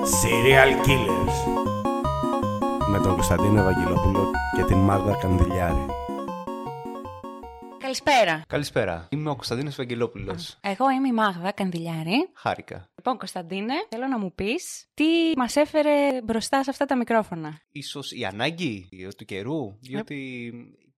Serial Killers με τον Κωνσταντίνο Ευαγγελόπουλο και την Μάρδα Κανδυλιάρη. Καλησπέρα. Καλησπέρα. Είμαι ο Κωνσταντίνος Ευαγγελόπουλος. Εγώ είμαι η Μάγδα Κανδυλιάρη. Χάρηκα. Λοιπόν, Κωνσταντίνε, θέλω να μου πεις τι μας έφερε μπροστά σε αυτά τα μικρόφωνα. Ίσως η ανάγκη του καιρού, διότι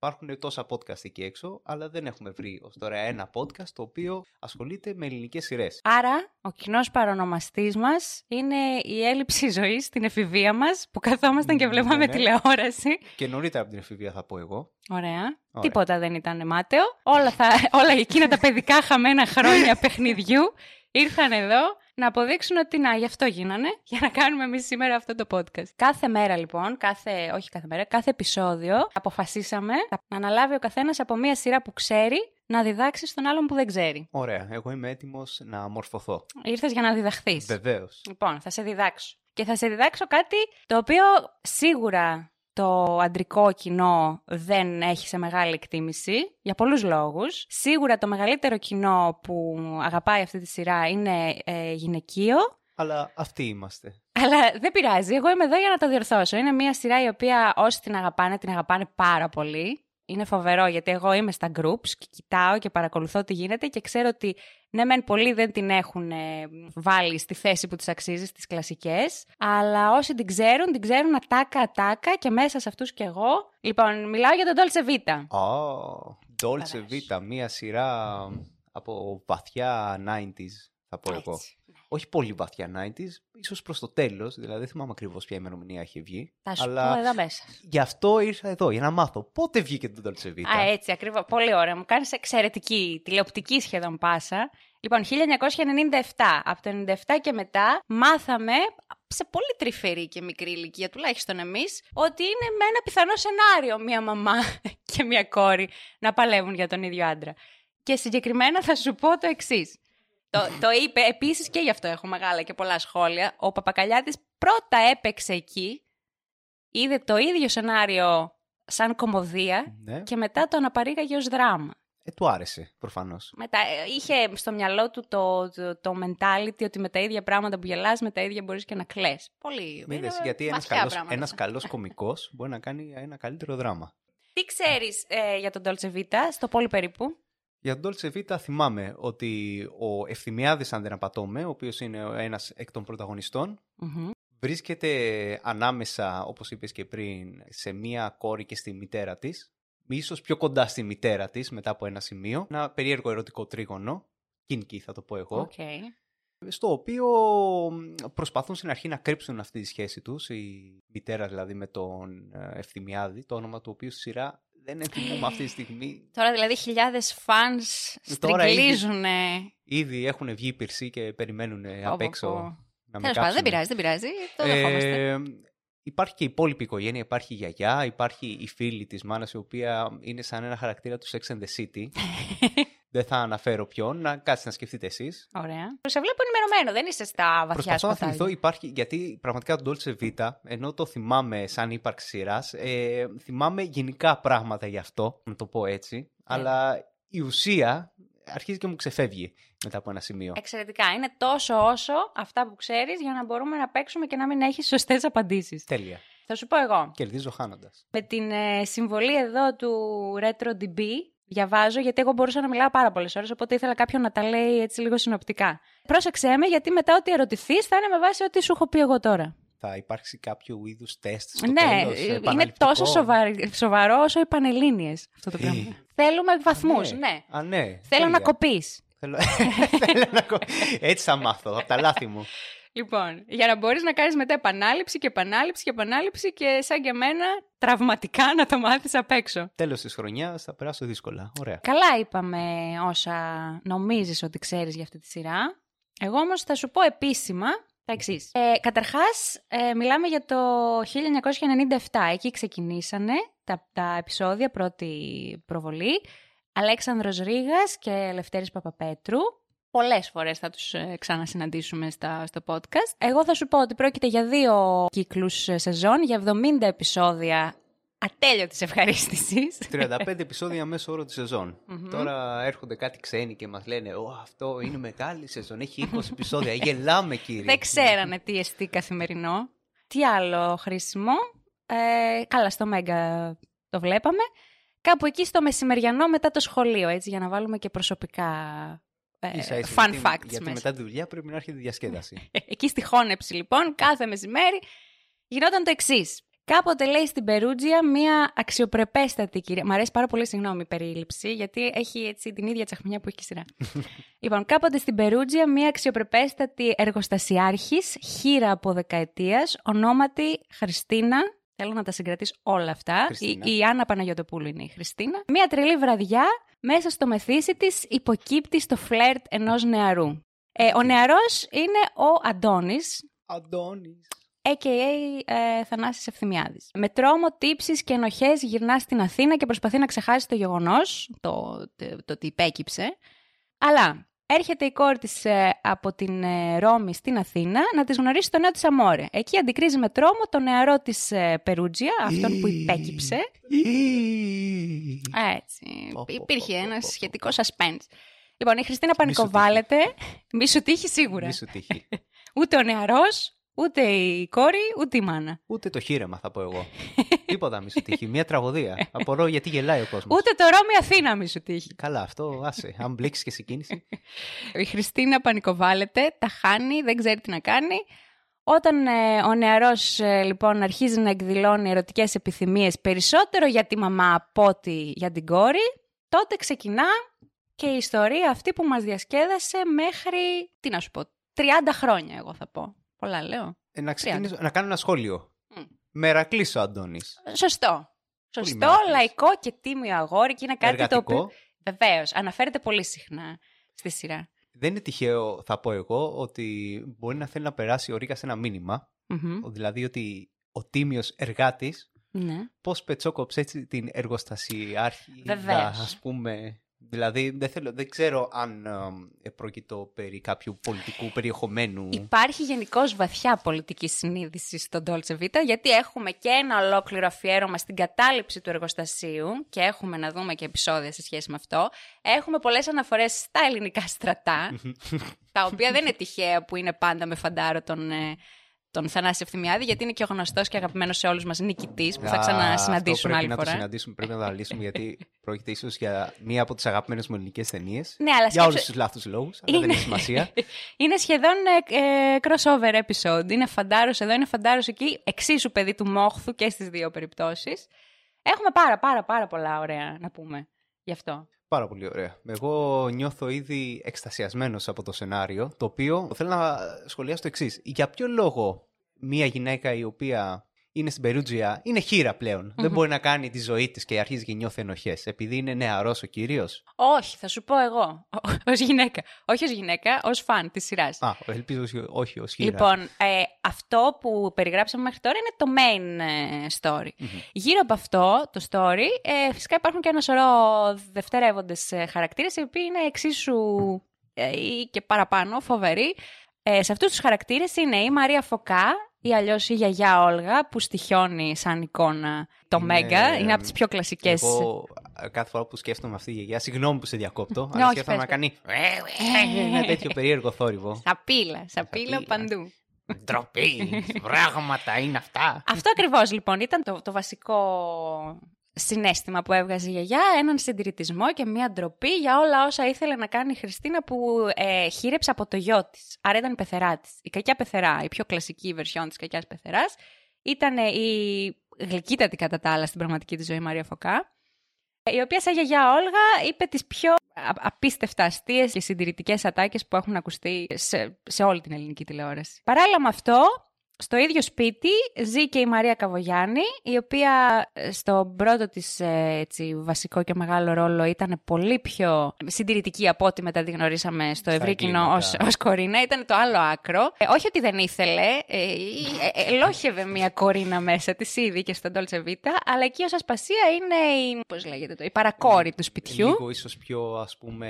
υπάρχουν τόσα podcast εκεί έξω, αλλά δεν έχουμε βρει ως τώρα ένα podcast το οποίο ασχολείται με ελληνικές σειρές. Άρα, ο κοινός παρονομαστής μας είναι η έλλειψη ζωής στην εφηβεία μας, που καθόμασταν και Ναι, βλέπαμε ναι. τηλεόραση. Και νωρίτερα από την εφηβεία θα πω εγώ. Ωραία. Ωραία. Τίποτα δεν ήταν μάταιο. Όλα, θα, όλα εκείνα τα παιδικά χαμένα χρόνια παιχνιδιού ήρθαν εδώ να αποδείξουν ότι να, γι' αυτό γίνανε, για να κάνουμε εμείς σήμερα αυτό το podcast. Κάθε μέρα λοιπόν, κάθε, όχι κάθε μέρα, κάθε επεισόδιο αποφασίσαμε να αναλάβει ο καθένας από μία σειρά που ξέρει να διδάξει στον άλλον που δεν ξέρει. Ωραία, εγώ είμαι έτοιμος να μορφωθώ. Ήρθες για να διδαχθείς. Βεβαίως. Λοιπόν, θα σε διδάξω. Και θα σε διδάξω κάτι το οποίο σίγουρα το αντρικό κοινό δεν έχει σε μεγάλη εκτίμηση, για πολλούς λόγους. Σίγουρα το μεγαλύτερο κοινό που αγαπάει αυτή τη σειρά είναι ε, γυναικείο, Αλλά αυτοί είμαστε. αλλά δεν πειράζει, εγώ είμαι εδώ για να το διορθώσω. Είναι μια σειρά η οποία όσοι την αγαπάνε, την αγαπάνε πάρα πολύ. Είναι φοβερό γιατί εγώ είμαι στα groups και κοιτάω και παρακολουθώ τι γίνεται και ξέρω ότι ναι μεν πολλοί δεν την έχουν ε, βάλει στη θέση που της αξίζει στις κλασικές αλλά όσοι την ξέρουν, την ξέρουν ατάκα-ατάκα και μέσα σε αυτούς και εγώ. Λοιπόν, μιλάω για τον Dolce Vita. Oh, Dolce Βεβαίως. Vita, μία σειρά από βαθιά 90s, θα πω εγώ. Έτσι. Όχι πολύ βαθιά 90s, ίσως προς το τέλος, δηλαδή δεν θυμάμαι ακριβώς ποια ημερομηνία έχει βγει. Θα σου αλλά πω εδώ μέσα. γι' αυτό ήρθα εδώ, για να μάθω πότε βγήκε το Dolce Vita. Α, έτσι, ακριβώς. Πολύ ωραία. Μου κάνεις εξαιρετική, τηλεοπτική σχεδόν πάσα. Λοιπόν, 1997. Από το 97 και μετά μάθαμε σε πολύ τρυφερή και μικρή ηλικία, τουλάχιστον εμείς, ότι είναι με ένα πιθανό σενάριο μία μαμά και μία κόρη να παλεύουν για τον ίδιο άντρα. Και συγκεκριμένα θα σου πω το εξής. Το, το είπε, επίσης και γι' αυτό έχω μεγάλα και πολλά σχόλια, ο Παπακαλιάτης πρώτα έπαιξε εκεί, είδε το ίδιο σενάριο σαν κομμωδία Ναι. και μετά το αναπαρήγαγε ως δράμα. Ε, του άρεσε, προφανώς. Μετά, ε, είχε στο μυαλό του το, το, το mentality ότι με τα ίδια πράγματα που γελάς, με τα ίδια μπορείς και να κλαις. Πολύ Είδες, είναι γιατί ένας βαθιά καλός, πράγματα ένας αυτά. καλός κομικός μπορεί να κάνει ένα καλύτερο δράμα. Τι ξέρεις ε, για τον Dolce Vita, στο πόλι περίπου; Για τον Dolce Vita θυμάμαι ότι ο Ευθυμιάδης, αν δεν απατώμε, ο οποίος είναι ο ένας εκ των πρωταγωνιστών, Μμμ. βρίσκεται ανάμεσα, όπως είπες και πριν, σε μία κόρη και στη μητέρα της, ίσως πιο κοντά στη μητέρα της μετά από ένα σημείο, ένα περίεργο ερωτικό τρίγωνο, kinky θα το πω εγώ, Οκ. στο οποίο προσπαθούν στην αρχή να κρύψουν αυτή τη σχέση τους, η μητέρα δηλαδή με τον ε, Ευθυμιάδη, το όνομα του οποίου στη σειρά δεν ενθυμούμε αυτή τη στιγμή. Τώρα δηλαδή χιλιάδες fans Τώρα ήδη- στριγκλίζουν. Ήδη έχουν βγει πυρσί και περιμένουν ε, απ' έξω να με Τέλος πάντων, δεν κάψουνε. πειράζει, δεν πειράζει. Το δεχόμαστε. Ε, υπάρχει και η υπόλοιπη οικογένεια, υπάρχει η γιαγιά, υπάρχει η φίλη της μάνας η οποία είναι σαν ένα χαρακτήρα του Sex and the City. δεν θα αναφέρω ποιον, να κάτσετε να σκεφτείτε εσείς. Ωραία. Σε βλέπω ενημερωμένο, δεν είσαι στα βαθιά Προσπαθώ να σκοτάδια. θυμηθώ, υπάρχει, γιατί πραγματικά το Dolce Vita, ενώ το θυμάμαι σαν ύπαρξη σειράς, ε, θυμάμαι γενικά πράγματα γι' αυτό, να το πω έτσι, Ναι. αλλά η ουσία αρχίζει και μου ξεφεύγει μετά από ένα σημείο. Εξαιρετικά. Είναι τόσο όσο αυτά που ξέρεις για να μπορούμε να παίξουμε και να μην έχεις σωστές απαντήσεις. Τέλεια. Θα σου πω εγώ. Κερδίζω χάνοντας. Με την ε, συμβολή εδώ του RetroDB διαβάζω, γιατί εγώ μπορούσα να μιλάω πάρα πολλές ώρες, οπότε ήθελα κάποιον να τα λέει έτσι λίγο συνοπτικά. Πρόσεξέ με, γιατί μετά ό,τι ερωτηθείς θα είναι με βάση ό,τι σου έχω πει εγώ τώρα. Θα υπάρξει κάποιο είδους τεστ στο ναι, τέλος, ε, είναι επαναληπτικό; τόσο σοβαρ- σοβαρό όσο οι Πανελλήνιες αυτό το Ε. πράγμα. Θέλουμε βαθμούς, ναι. ναι. Α, ναι. Θέλω τέλεια. να κοπείς. Θέλω... Θέλω να κο... Έτσι θα μάθω, από τα λάθη μου. Λοιπόν, για να μπορείς να κάνεις μετά επανάληψη και επανάληψη και επανάληψη και σαν και εμένα τραυματικά να το μάθεις απ' έξω. Τέλος της χρονιάς θα περάσω δύσκολα. Ωραία. Καλά είπαμε όσα νομίζεις ότι ξέρεις για αυτή τη σειρά. Εγώ όμως θα σου πω επίσημα τα εξής. Ε, καταρχάς, ε, μιλάμε για το 1997. Εκεί ξεκινήσανε τα, τα επεισόδια, πρώτη προβολή. Αλέξανδρος Ρήγας και Ελευθέρης Παπαπέτρου. Πολλές φορές θα τους ε, ξανασυναντήσουμε στα, στο podcast. Εγώ θα σου πω ότι πρόκειται για δύο κύκλους ε, σεζόν, για 70 επεισόδια ατέλειωτης ευχαρίστησης. 35 επεισόδια μέσω όρο της σεζόν. Μμμ. Τώρα έρχονται κάτι ξένοι και μας λένε Ω, αυτό είναι μεγάλη σεζόν, έχει 20 επεισόδια. Γελάμε, κύριε. Δεν ξέρανε τι εστί καθημερινό. Τι άλλο χρήσιμο. Ε, καλά, στο Μέγκα το βλέπαμε. Κάπου εκεί στο μεσημεριανό μετά το σχολείο, έτσι, για να βάλουμε και προσωπικά ε, Ίσα ίσα, fun γιατί- facts Γιατί μέσα. μετά τη δουλειά πρέπει να έρχεται η διασκέδαση. Εκεί στη χώνεψη λοιπόν, κάθε μεσημέρι, γινόταν το εξής. Κάποτε λέει στην Περούτζια μία αξιοπρεπέστατη κυρία. Μ' αρέσει πάρα πολύ, συγγνώμη, η περίληψη, γιατί έχει έτσι την ίδια τσαχμινιά που έχει και η σειρά. λοιπόν, κάποτε στην Περούτζια μία αξιοπρεπέστατη εργοστασιάρχης, χείρα από δεκαετίας, ονόματι Χριστίνα. Θέλω να τα συγκρατήσω όλα αυτά. Η, Χριστίνα. η Άννα Παναγιωτοπούλου είναι η Χριστίνα. Μία τρελή βραδιά, μέσα στο μεθύσι της, υποκύπτει στο φλερτ ενός νεαρού. Ε, ο νεαρός είναι ο Αντώνης, Αντώνης. a.k.a. Ε, Θανάσης Ευθυμιάδης. Με τρόμο, τύψεις και ενοχές γυρνά στην Αθήνα και προσπαθεί να ξεχάσει το γεγονός, το, το, το ότι υπέκυψε. Αλλά έρχεται η κόρη της ε, από την ε, Ρώμη στην Αθήνα να της γνωρίσει το νέο της Αμόρε. Εκεί αντικρίζει με τρόμο το νεαρό της ε, Περούτζια, αυτόν που υπέκυψε. Έτσι. Πω, πω, Υπήρχε πω, πω, ένας πω, σχετικός suspense. Λοιπόν, η Χριστίνα Μη σου τύχει. πανικοβάλλεται. Μη σου τύχει σίγουρα. Μη σου τύχει. Ούτε ο νεαρός, ούτε η κόρη, ούτε η μάνα. Ούτε το χείρεμα θα πω εγώ. Τίποτα μη σου τύχει. Μια τραγωδία. Απορώ γιατί γελάει ο κόσμος. Ούτε το Ρώμη Αθήνα μη σου τύχει. Καλά, αυτό άσε. Αν μπλέξεις και σε κίνηση. Η Χριστίνα πανικοβάλλεται, τα χάνει, δεν ξέρει τι να κάνει. Όταν ε, ο νεαρός ε, λοιπόν αρχίζει να εκδηλώνει ερωτικές επιθυμίες περισσότερο για τη μαμά από ότι για την κόρη, τότε ξεκινά και η ιστορία αυτή που μας διασκέδασε μέχρι, τι να σου πω, 30 χρόνια εγώ θα πω. Πολλά λέω. Ε, να, ξεκινήσω, να κάνω ένα σχόλιο. Μμ. Μερακλής ο Αντώνης. Σωστό. Σωστό, μερακλής. λαϊκό και τίμιο αγόρι και είναι κάτι το Εργατικό. οποίο... Βεβαίως, αναφέρεται πολύ συχνά στη σειρά. Δεν είναι τυχαίο, θα πω εγώ, ότι μπορεί να θέλει να περάσει ο Ρίκας ένα μήνυμα. Μμμ. Δηλαδή ότι ο τίμιος εργάτης Ναι. πώς πετσόκοψε έτσι την εργοστασιάρχη. Βεβαίως. Ας πούμε. Δηλαδή δεν, θέλω, δεν ξέρω αν ε, πρόκειτο περί κάποιου πολιτικού περιεχομένου. Υπάρχει γενικώς βαθιά πολιτική συνείδηση στον Dolce Vita, γιατί έχουμε και ένα ολόκληρο αφιέρωμα στην κατάληψη του εργοστασίου και έχουμε να δούμε και επεισόδια σε σχέση με αυτό. Έχουμε πολλές αναφορές στα ελληνικά στρατά, τα οποία δεν είναι τυχαία που είναι πάντα με φαντάρο τον, ε, τον Θανάση Ευθυμιάδη, γιατί είναι και ο γνωστός και αγαπημένος σε όλους μας νικητής, που θα Α, ξανασυναντήσουμε αυτό πρέπει άλλη να φορά. το συναντήσουμε, πρέπει να το αναλύσουμε γιατί πρόκειται ίσως για μία από τις αγαπημένες μου ελληνικές ταινίες. Ναι, αλλά για όλους σκέψου- τους λάθους λόγους, αλλά δεν Είναι- έχει σημασία. είναι σχεδόν ε, ε, crossover episode. Είναι φαντάρος εδώ, είναι φαντάρος εκεί. Εξίσου παιδί του μόχθου και στις δύο περιπτώσεις. Έχουμε πάρα πάρα πάρα πολλά ωραία να πούμε γι' αυτό. Πάρα πολύ ωραία. Εγώ νιώθω ήδη εκστασιασμένος από το σενάριο, το οποίο θέλω να σχολιάσω το εξής. Για ποιο λόγο μία γυναίκα η οποία είναι στην Περούτζια είναι χείρα πλέον. Δεν μπορεί να κάνει τη ζωή της και αρχίζει και νιώθει ενοχές. Επειδή είναι νεαρός ο κύριος. Όχι, θα σου πω εγώ, ως γυναίκα. Όχι ως γυναίκα, ως φαν της σειράς. Α, ελπίζω όχι- όχι ως χείρα. Λοιπόν, ε, αυτό που περιγράψαμε μέχρι τώρα είναι το main ε, story. Γύρω από αυτό το story, ε, φυσικά υπάρχουν και ένα σωρό δευτερεύοντες ε, χαρακτήρες, οι οποίοι είναι εξίσου ε, ή και παραπάνω φοβεροί. Ε, σε αυτούς τους χαρακτήρες είναι η Μαρία Φωκά ή αλλιώς η γιαγιά Όλγα που στοιχιώνει σαν εικόνα το Είναι, Μέγκα. Είναι ε, από τις πιο κλασικές. Εγώ ε, κάθε φορά που σκέφτομαι αυτή η γιαγιά, συγγνώμη που σε διακόπτω, Ναι, αλλά όχι, σκέφτομαι να πες, κάνει ένα τέτοιο περίεργο θόρυβο. Σαπίλα, σαπίλα Σαπίλα. παντού. Ντροπή, πράγματα είναι αυτά. Αυτό ακριβώς λοιπόν ήταν το, το βασικό συνέστημα που έβγαζε η γιαγιά, έναν συντηρητισμό και μια ντροπή για όλα όσα ήθελε να κάνει η Χριστίνα που ε, χείρεψε από το γιο της. Άρα ήταν η πεθερά της. Η κακιά πεθερά, η πιο κλασική βερσιόν της κακιάς πεθεράς, ήταν η γλυκύτατη κατά τα άλλα στην πραγματική της ζωή Μαρία Φωκά, η οποία σαν γιαγιά Όλγα είπε τις πιο α- απίστευτα αστείες και συντηρητικές ατάκες που έχουν ακουστεί σε, σε όλη την ελληνική τηλεόραση. Παράλληλα με αυτό, στο ίδιο σπίτι ζει και η Μαρία Καβογιάννη, η οποία ε, στον πρώτο της ε, έτσι, βασικό και μεγάλο ρόλο ήταν πολύ πιο συντηρητική από ό,τι μετά τη γνωρίσαμε στο ευρύ κοινό εγκλήματα. ως, ως Κορίνα. Ήταν το άλλο άκρο. Ε, όχι ότι δεν ήθελε, ε, ε, ε, ελόχευε μια κορίνα μέσα της ήδη και στον Dolce Vita, αλλά εκεί ως ασπασία είναι η, πώς λέγεται το, η παρακόρη του σπιτιού. Λίγο ίσως πιο ας πούμε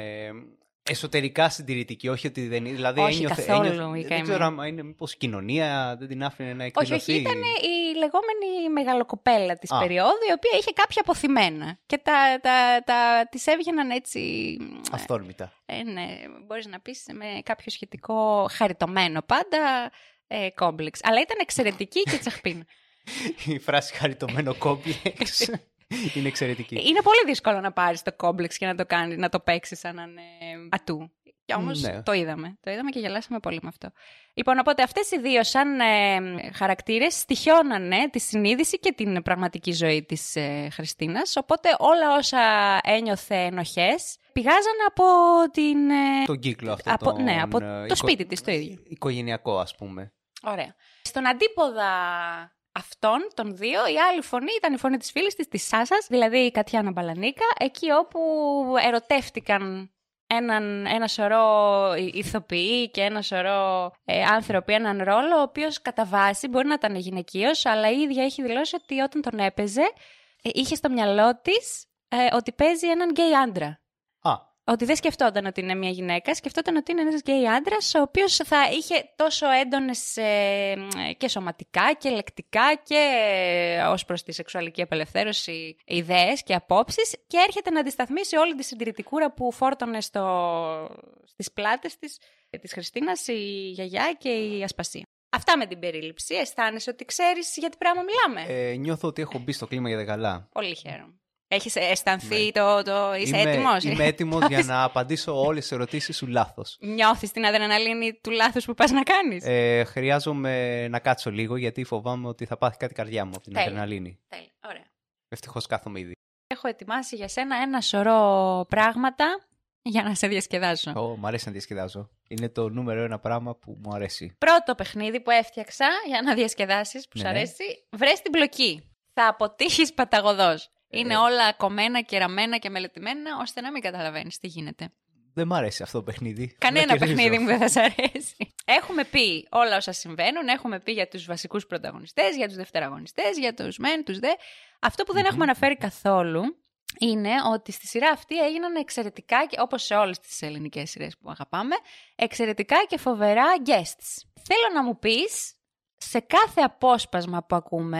εσωτερικά συντηρητική, όχι ότι δεν είναι. Δηλαδή Όχι, ένιωθε, καθόλου ένιωθε- η δεν καημένη. ξέρω αν είναι μήπως η κοινωνία δεν την άφηνε να Όχι, εκδηλωθεί. όχι, ήταν η λεγόμενη μεγαλοκοπέλα της Α. περίοδου, η οποία είχε κάποια αποθυμένα. Και τα, τα, τα, της έβγαιναν έτσι... Αυθόρμητα. Ε, ναι, μπορείς να πεις με κάποιο σχετικό χαριτωμένο πάντα ε, κόμπλεξ. Αλλά ήταν εξαιρετική και τσαχπίνα. Η φράση χαριτωμένο κόμπλεξ είναι εξαιρετική. Είναι πολύ δύσκολο να πάρεις το κόμπλεξ και να το κάνεις, να το παίξεις σαν έναν ε, ατού. Και όμως Ναι. το είδαμε. Το είδαμε και γελάσαμε πολύ με αυτό. Λοιπόν, οπότε αυτές οι δύο σαν ε, χαρακτήρες στοιχιώνανε τη συνείδηση και την πραγματική ζωή της ε, Χριστίνας. Οπότε όλα όσα ένιωθε ενοχές πηγάζαν από την... ε, Τον κύκλο αυτό. από, τον, ναι, από ε, το οικο- σπίτι της το ίδιο. Οικογενειακό, ας πούμε. Ωραία. Στον αντίποδα αυτών των δύο, η άλλη φωνή ήταν η φωνή της φίλης της, της Σάσας, δηλαδή η Κατιάνα Μπαλανίκα, εκεί όπου ερωτεύτηκαν έναν, ένα σωρό ηθ- ηθοποιοί και ένα σωρό ε, άνθρωποι έναν ρόλο, ο οποίος κατά βάση μπορεί να ήταν γυναικείος, αλλά η ίδια έχει δηλώσει ότι όταν τον έπαιζε, ε, είχε στο μυαλό της ε, ότι παίζει έναν γκέι άντρα. Α, Ότι δεν σκεφτόταν ότι είναι μια γυναίκα, σκεφτόταν ότι είναι ένας γκέι άντρας, ο οποίος θα είχε τόσο έντονες και σωματικά και λεκτικά και ως προς τη σεξουαλική απελευθέρωση ιδέες και απόψεις και έρχεται να αντισταθμίσει όλη τη συντηρητικούρα που φόρτωνε στο... στις πλάτες της της Χριστίνας η γιαγιά και η Ασπασία. Αυτά με την περίληψη. Αισθάνεσαι ότι ξέρεις για τι πράγμα μιλάμε; ε, νιώθω ότι έχω μπει στο κλίμα για τα καλά. Πολύ χαίρομαι. Έχεις αισθανθεί Ναι. το, το. Είσαι είμαι, έτοιμος; Είμαι έτοιμος για να απαντήσω όλες τις ερωτήσεις σου λάθος. Νιώθεις την αδρεναλίνη του λάθους που πας να κάνεις; Ε, χρειάζομαι να κάτσω λίγο γιατί φοβάμαι ότι θα πάθει κάτι η καρδιά μου από την Τέλεια. αδρεναλίνη. Τέλεια. Ωραία. Ευτυχώς κάθομαι ήδη. Έχω ετοιμάσει για σένα ένα σωρό πράγματα για να σε διασκεδάσω. Ω, μ' αρέσει να διασκεδάζω. Είναι το νούμερο ένα πράγμα που μου αρέσει. Πρώτο παιχνίδι που έφτιαξα για να διασκεδάσεις που Ναι, σου ναι. αρέσει, βρες την μπλοκή. Θα αποτύχεις παταγωδός. Είναι Ε. όλα κομμένα και ραμμένα και μελετημένα, ώστε να μην καταλαβαίνεις τι γίνεται. Δεν μ' αρέσει αυτό το παιχνίδι. Κανένα Δεν κερδίζω. παιχνίδι μου δεν θα σ' αρέσει. Έχουμε πει όλα όσα συμβαίνουν, έχουμε πει για τους βασικούς πρωταγωνιστές, για τους δευτεραγωνιστές, για τους μεν, τους δε. Αυτό που δεν Μμμ. έχουμε αναφέρει καθόλου είναι ότι στη σειρά αυτή έγιναν εξαιρετικά, και όπως σε όλες τις ελληνικές σειρές που αγαπάμε, εξαιρετικά και φοβερά guests. Θέλω να μου πεις, σε κάθε απόσπασμα που ακούμε,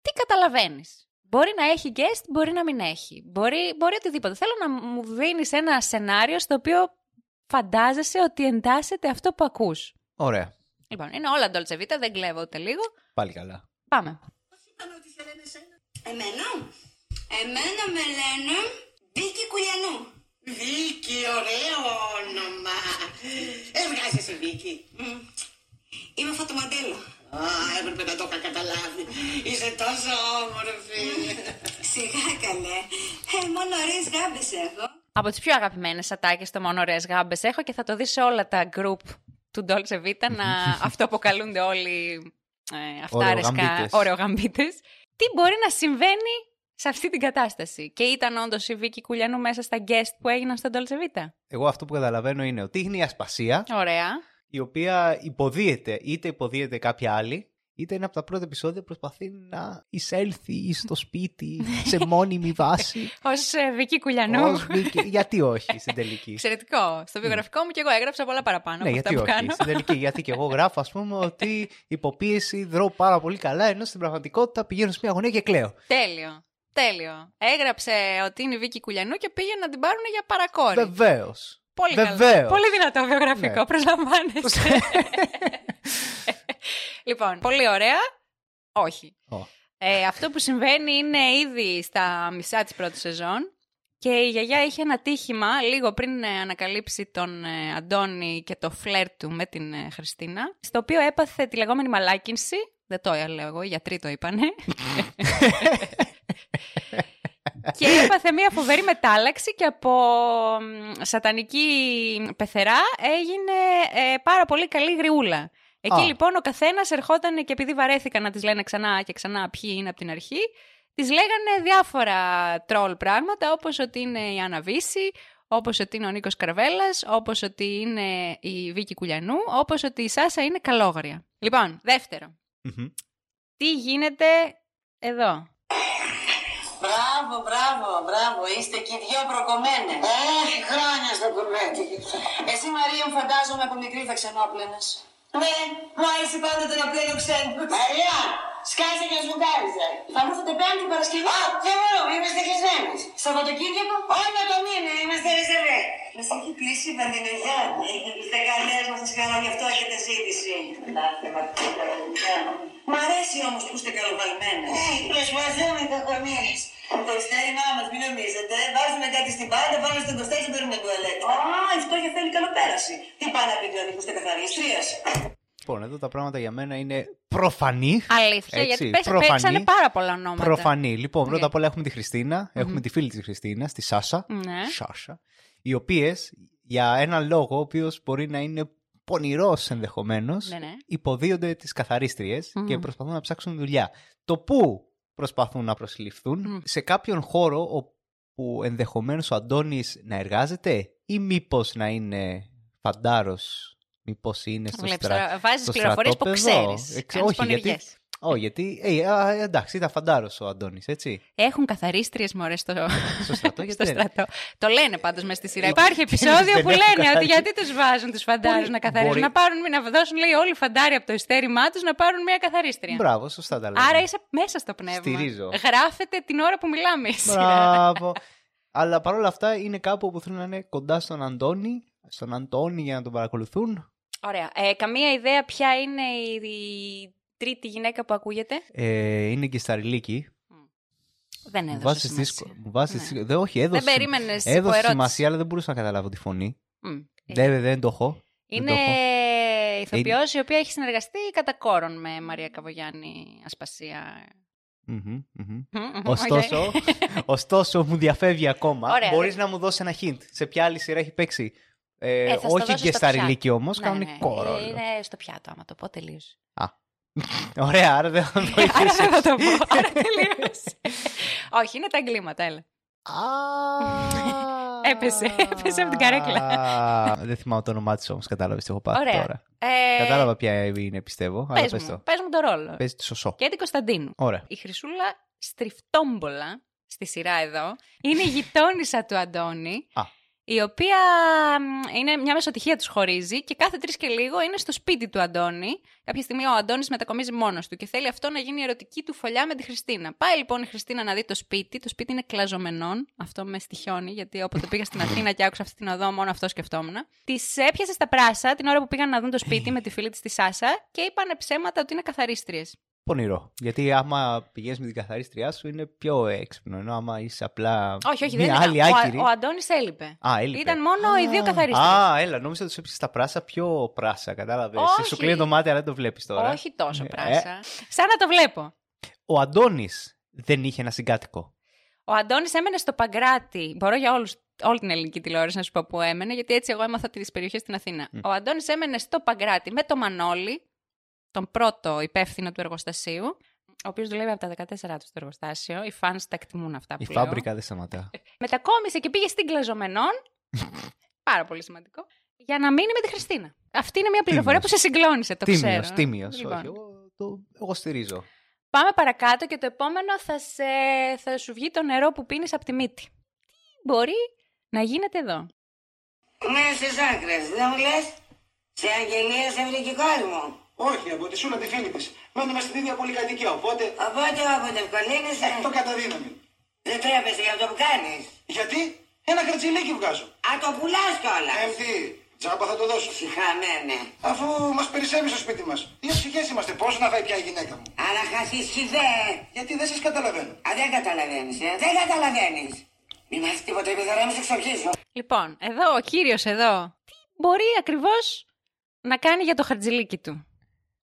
τι καταλαβαίνεις; Μπορεί να έχει guest, μπορεί να μην έχει. Μπορεί, μπορεί οτιδήποτε. Θέλω να μου δίνεις ένα σενάριο στο οποίο φαντάζεσαι ότι εντάσσεται αυτό που ακούς. Ωραία. Λοιπόν, είναι όλα Dolce Vita, δεν κλέβω ούτε λίγο. Πάλι καλά. Πάμε. Εμένα, εμένα με λένε Βίκη Κουλιανού. Βίκη, ωραίο όνομα. Έβγαζε η Βίκη. Μμ. Είμαι φωτομοντέλο. Α, έπρεπε να το είχα καταλάβει. Είσαι τόσο όμορφη. Σιγά καλέ. Ε, μόνο ωραίες γάμπες έχω. Από τις πιο αγαπημένες ατάκες το μόνο ωραίες γάμπες έχω και θα το δεις σε όλα τα group του Dolce Vita να αυτό αποκαλούνται όλοι ε, αυτάρεσκα Ωρεογαμπίτες. ωρεογαμπίτες. Τι μπορεί να συμβαίνει σε αυτή την κατάσταση; Και ήταν όντως η Βίκη Κουλιανού μέσα στα guest που έγιναν στο Dolce Vita; Εγώ αυτό που καταλαβαίνω είναι ότι είναι η ασπασία Ωραία. Η οποία υποδίεται, είτε υποδίεται κάποια άλλη, είτε είναι από τα πρώτα επεισόδια προσπαθεί να εισέλθει στο σπίτι σε μόνιμη βάση. Ως ε, Βίκη Κουλιανού. Ως Βίκη. Γιατί όχι στην τελική. Εξαιρετικό. Στο βιογραφικό μου και εγώ έγραψα πολλά παραπάνω Ναι, από αυτά γιατί που όχι. κάνω. Στην τελική, γιατί και εγώ γράφω, ας πούμε, ότι υποπίεση δρώ πάρα πολύ καλά, ενώ στην πραγματικότητα πηγαίνω σε μια γωνία και κλαίω. Τέλειο. Τέλειο. Έγραψε ότι είναι η Βίκη Κουλιανού και πήγε να την πάρουν για παρακόρη. Βεβαίως. Πολύ καλό. Βεβαίως. Πολύ δυνατό βιογραφικό, Ναι. προσλαμβάνεσαι. λοιπόν, πολύ ωραία. Όχι. Ε, αυτό που συμβαίνει είναι ήδη στα μισά της πρώτης σεζόν και η γιαγιά είχε ένα τύχημα λίγο πριν ε, ανακαλύψει τον ε, Αντώνη και το φλερ του με την ε, Χριστίνα, στο οποίο έπαθε τη λεγόμενη μαλάκινση. Δεν το λέω εγώ, οι γιατροί το είπανε. και έπαθε μια φοβερή μετάλλαξη και από μ, σατανική πεθερά έγινε ε, πάρα πολύ καλή γριούλα. Εκεί Α. λοιπόν ο καθένας ερχόταν και επειδή βαρέθηκαν να τη λένε ξανά και ξανά ποιοι είναι από την αρχή, τη λέγανε διάφορα τρόλ πράγματα, όπως ότι είναι η Άννα Βύση, όπως ότι είναι ο Νίκος Καρβέλας, όπως ότι είναι η Βίκη Κουλιανού, όπως ότι η Σάσα είναι καλόγρια. Λοιπόν, δεύτερο. Μμμ. Τι γίνεται εδώ; Μπράβο, Μπράβο, μπράβο, μπράβο. Είστε και οι δυο προκομμένες. Όχι, χρόνια στο κουρβέτι. Εσύ, Μαρία, μου φαντάζομαι από μικρή θα ξενόπλαινες. Ναι, μου άρεσε πάντοτε να πλένω ξένο. Μαρία, σκάσε και σου κάριζε. Θα μου έρθετε πέμπτη Παρασκευή. Α, δεν μπορώ, είμαστε κλεισμένες. Σαββατοκύριακο; Όχι με το μήνα, είμαστε ρεζερβέ. Μας έχει κλείσει η Παντινογιά. Είστε καλέ, μας σας κάνω γι' αυτό έχετε ζήτηση. Μ' αρέσει όμως που είστε καλοβαλμένε. Ε, προσπαθούμε κακομύρες. Το ειστέρημά μας, μην νομίζετε. Βάζουμε κάτι στην πάντα, πάμε στον κοστέ και παίρνουμε τουαλέτα. Α, η φτώχεια θέλει καλοπέραση. Τι πάει να πει δηλαδή που είστε καθαρίστρια. Λοιπόν, εδώ τα πράγματα για μένα είναι προφανή. Αλήθεια, Έτσι, γιατί πες- προφανή. παίξανε πάρα πολλά ονόματα. Προφανή. Λοιπόν, πρώτα Ναι. απ' όλα έχουμε τη χριστινα έχουμε τη φίλη της Χριστίνας, τη Σάσα. Ναι. Σάσα. Οι οποίες για έναν λόγο, ο οποίος μπορεί να είναι πονηρός ενδεχομένως, Ναι, ναι. υποδίονται τις καθαρίστριες Μμμ. και προσπαθούν να ψάξουν δουλειά. Το πού προσπαθούν να προσληφθούν, Μμ. σε κάποιον χώρο όπου ενδεχομένως ο Αντώνης να εργάζεται, ή μήπως να είναι φαντάρος, μήπως είναι στο, Βλέπεις, στρα... τώρα βάζεις στο πληροφορίες που στρατόπεδο. ξέρεις. Εξ- Κάνεις όχι, γιατί, πονηριές. Όχι, γιατί. Ε, α, εντάξει, ήταν φαντάρος ο Αντώνης, έτσι. Έχουν καθαρίστριες μωρές στο, Στο στρατό, γιατί στο δεν- στρατό. Το λένε πάντως μέσα στη σειρά. Ε, Υπάρχει δεν επεισόδιο που έχουν λένε ότι καθαρίσει. γιατί τους βάζουν τους φαντάρους Μπορεί- να καθαρίζουν. μπορεί- Να, πάρουν, να δώσουν λέει όλοι οι φαντάροι από το ειστέρημά τους να πάρουν μια καθαρίστρια. Μπράβο, σωστά τα λέμε. Άρα είσαι μέσα στο πνεύμα. Στηρίζω. Γράφεται την ώρα που μιλάμε. η σειρά. Μπράβο. Αλλά παρόλα αυτά είναι κάπου που θέλουν να είναι κοντά στον Αντώνη, στον Αντώνη για να τον παρακολουθούν. Ωραία. Ε, καμία ιδέα ποια είναι η, η τρίτη γυναίκα που ακούγεται. Ε, είναι και στα ρηλίκη. Δεν Μου έδωσε βάζεις σημασία. δύσκολο. Μου βάζεις Ναι. δύσκολο. Δεν, όχι, έδωσε. Δεν περίμενες Έδωσε υποερώτηση. σημασία, αλλά δεν μπορούσα να καταλάβω τη φωνή. Μμ. Ε, Δεν, δεν το έχω. Δεν Είναι το έχω. ηθοποιός η οποία έχει συνεργαστεί κατά κόρον με Μαρία Καβογιάννη Ασπασία. Μμμ, μμμ. Μμμ, Ωστόσο, οκ. ωστόσο, μου διαφεύγει ακόμα. Ωραία, Μπορείς δεν- να μου δώσεις ένα hint. Σε ποια άλλη σειρά έχει παίξει. Ε, Ε, θα στο όχι δώσω και στο στα πιάτο. ρηλίκη όμως, Ναι, κανονικό ναι, ρόλο. Είναι στο πιάτο, άμα το πω τελείωσε. Ωραία, άρα δεν θα Άρα βοηθήσεις. δεν θα το πω, άρα τελείωσε. Όχι, είναι τα εγκλήματα, έλα. Έπεσε, έπεσε από την καρέκλα. Α, Δεν θυμάμαι το όνομά της όμως, κατάλαβες τι έχω πάθει Ωραία. τώρα. Ε, Κατάλαβα ποια είναι, πιστεύω. Αλλά Πες πες μου, το. πες μου το ρόλο. Παίζει τη σωσό. Κέντι Κωνσταντίνου. Ωραία. Η Χρυσούλα Στριφτόμπολα στη σειρά εδώ είναι η γειτόνισσα του Αντώνη. Α. Η οποία μ, είναι μια μεσοτυχία τους χωρίζει και κάθε τρεις και λίγο είναι στο σπίτι του Αντώνη. Κάποια στιγμή ο Αντώνης μετακομίζει μόνος του και θέλει αυτό να γίνει η ερωτική του φωλιά με τη Χριστίνα. Πάει λοιπόν η Χριστίνα να δει το σπίτι. Το σπίτι είναι κλαζομενών. Αυτό με στοιχιώνει, γιατί όποτε πήγα στην Αθήνα και άκουσα αυτή την οδό, μόνο αυτό σκεφτόμουν. Της έπιασε στα πράσα την ώρα που πήγαν να δουν το σπίτι με τη φίλη της τη Σάσα και είπαν ψέματα ότι είναι καθαρίστριες. Πονηρό. Γιατί άμα πηγαίνεις με την καθαρίστριά σου είναι πιο έξυπνο. Ενώ άμα είσαι απλά. Όχι, όχι, μια δεν άλλη είναι. άκυρη. Ο, ο Αντώνης έλειπε. Α, έλειπε. Ήταν μόνο οι δύο καθαρίστριες. Α, έλα, νόμιζα ότι τους έπεισε τα πράσα πιο πράσα, κατάλαβες. Όχι. Σου κλείνει το μάτι, αλλά δεν το βλέπεις τώρα. Όχι τόσο Ε, πράσα. Σαν να το βλέπω. Ο Αντώνης δεν είχε ένα συγκάτοικο. Ο Αντώνης έμενε στο Παγκράτη. Μπορώ για όλους, όλη την ελληνική τηλεόραση να σου πω που έμενε, γιατί έτσι εγώ έμαθα τις περιοχές στην Αθήνα. Ο Αντώνης έμενε στο Παγκράτη με τον Μανώλη, τον πρώτο υπεύθυνο του εργοστασίου, ο οποίος δουλεύει από τα 14 του στο εργοστάσιο. Οι fans τα εκτιμούν αυτά που Η λέω. φάμπρικα δεν σταματά. Μετακόμισε και πήγε στην Κλαζομενών. πάρα πολύ σημαντικό. Για να μείνει με τη Χριστίνα. Αυτή είναι μια πληροφορία Τίμιος. που σε συγκλώνησε, το Τίμιος, ξέρω. τίμιος. Λοιπόν. Όχι, εγώ, το, εγώ στηρίζω. Πάμε παρακάτω και το επόμενο θα, σε, θα σου βγει το νερό που πίνεις από τη μύτη. Τι μπορεί να γίνεται εδώ; Ναι, στις άκρες, δεν μου λες; Σε αγγελία σε βρήκε η κόρη μου. Όχι, από τη Σούλα τη φίλη τη. Μένουμε στην ίδια πολυκατοικία, οπότε Οπότε όποτε ευκολύνεσαι, ε, το καταδύναμη. δεν τρέπεσαι για αυτό που κάνεις. Γιατί; Ένα χαρτζηλίκι βγάζω. Α, το πουλάς κιόλας. Έμθη, τζάμπα θα το δώσω. Συχαμένε. Αφού μας περισσεύει στο σπίτι μας. Δύο ψυχές είμαστε. Πώς να φάει πια η γυναίκα μου; Αλλά χασείς χιδέ. Γιατί δεν σας καταλαβαίνω. Α, δεν καταλαβαίνεις, ε. Δεν καταλαβαίνεις. Μην μάθεις τίποτα, επειδή θα με σε εξορχίσω. Λοιπόν, εδώ ο κύριος εδώ, τι μπορεί ακριβώς να κάνει για το χαρτζιλίκι του,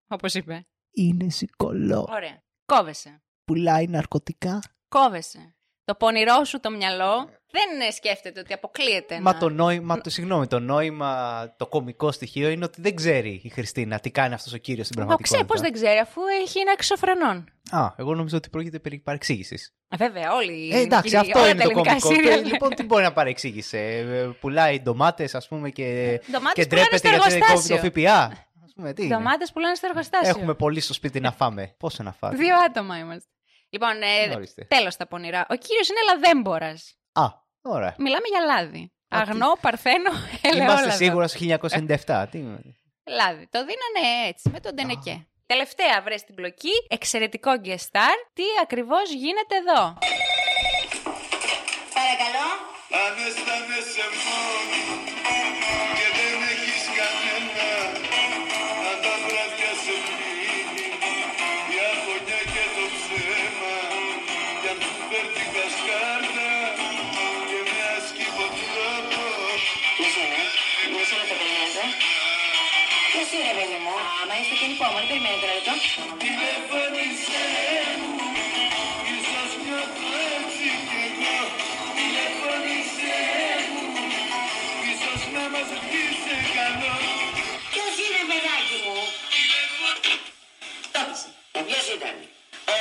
όπως είπε. Είναι σικολό. Ωραία. Κόβεσαι. Πουλάει ναρκωτικά. Κόβεσαι. Το πονηρό σου το μυαλό δεν ε, σκέφτεται ότι αποκλείεται Μα να... το νόημα, το, συγγνώμη, το νόημα, το κομικό στοιχείο είναι ότι δεν ξέρει η Χριστίνα τι κάνει αυτός ο κύριος στην Το πραγματικότητα. ξέρει, πώς δεν ξέρει, αφού έχει ένα εξωφρενών. Α, εγώ νομίζω ότι πρόκειται περί παρεξήγησης. Ε, Βέβαια, όλοι οι Ε, εντάξει, ελληνικοί- αυτό όλα είναι τα το ελληνικά κομικό. serial. Ε, λοιπόν, τι μπορεί να παρεξήγησε. Ε, Πουλάει ντομάτες, ας πούμε, και, Ντομάτες και πουλάνε ντρέπεται στο γιατί δεν κόβει το εργοστάσιο. ΦΠΑ. Ας πούμε, τι είναι. Ντομάτες πουλάνε στο εργοστάσιο. Έχουμε πολύ στο σπίτι να φάμε. Πόσο να φάμε; Δύο άτομα είμαστε. Λοιπόν, ε, Ορίστε. τέλος τα πονηρά. Ο κύριος είναι λαδέμπορας. Α, ωραία. Μιλάμε για λάδι. Α, Αγνό, παρθένο, Είμαστε ελαιόλαδο. σίγουρα στο 1997. Τι... Λάδι. Το δίνανε έτσι, με τον Τενεκέ. Τελευταία βρες την πλοκή, εξαιρετικό guest star. Τι ακριβώς γίνεται εδώ; Παρακαλώ. Ίσως να μας βγει σε καλό Ποιος είναι παιδάκι μου; Το έπεισε. Ε, ποιος ήταν.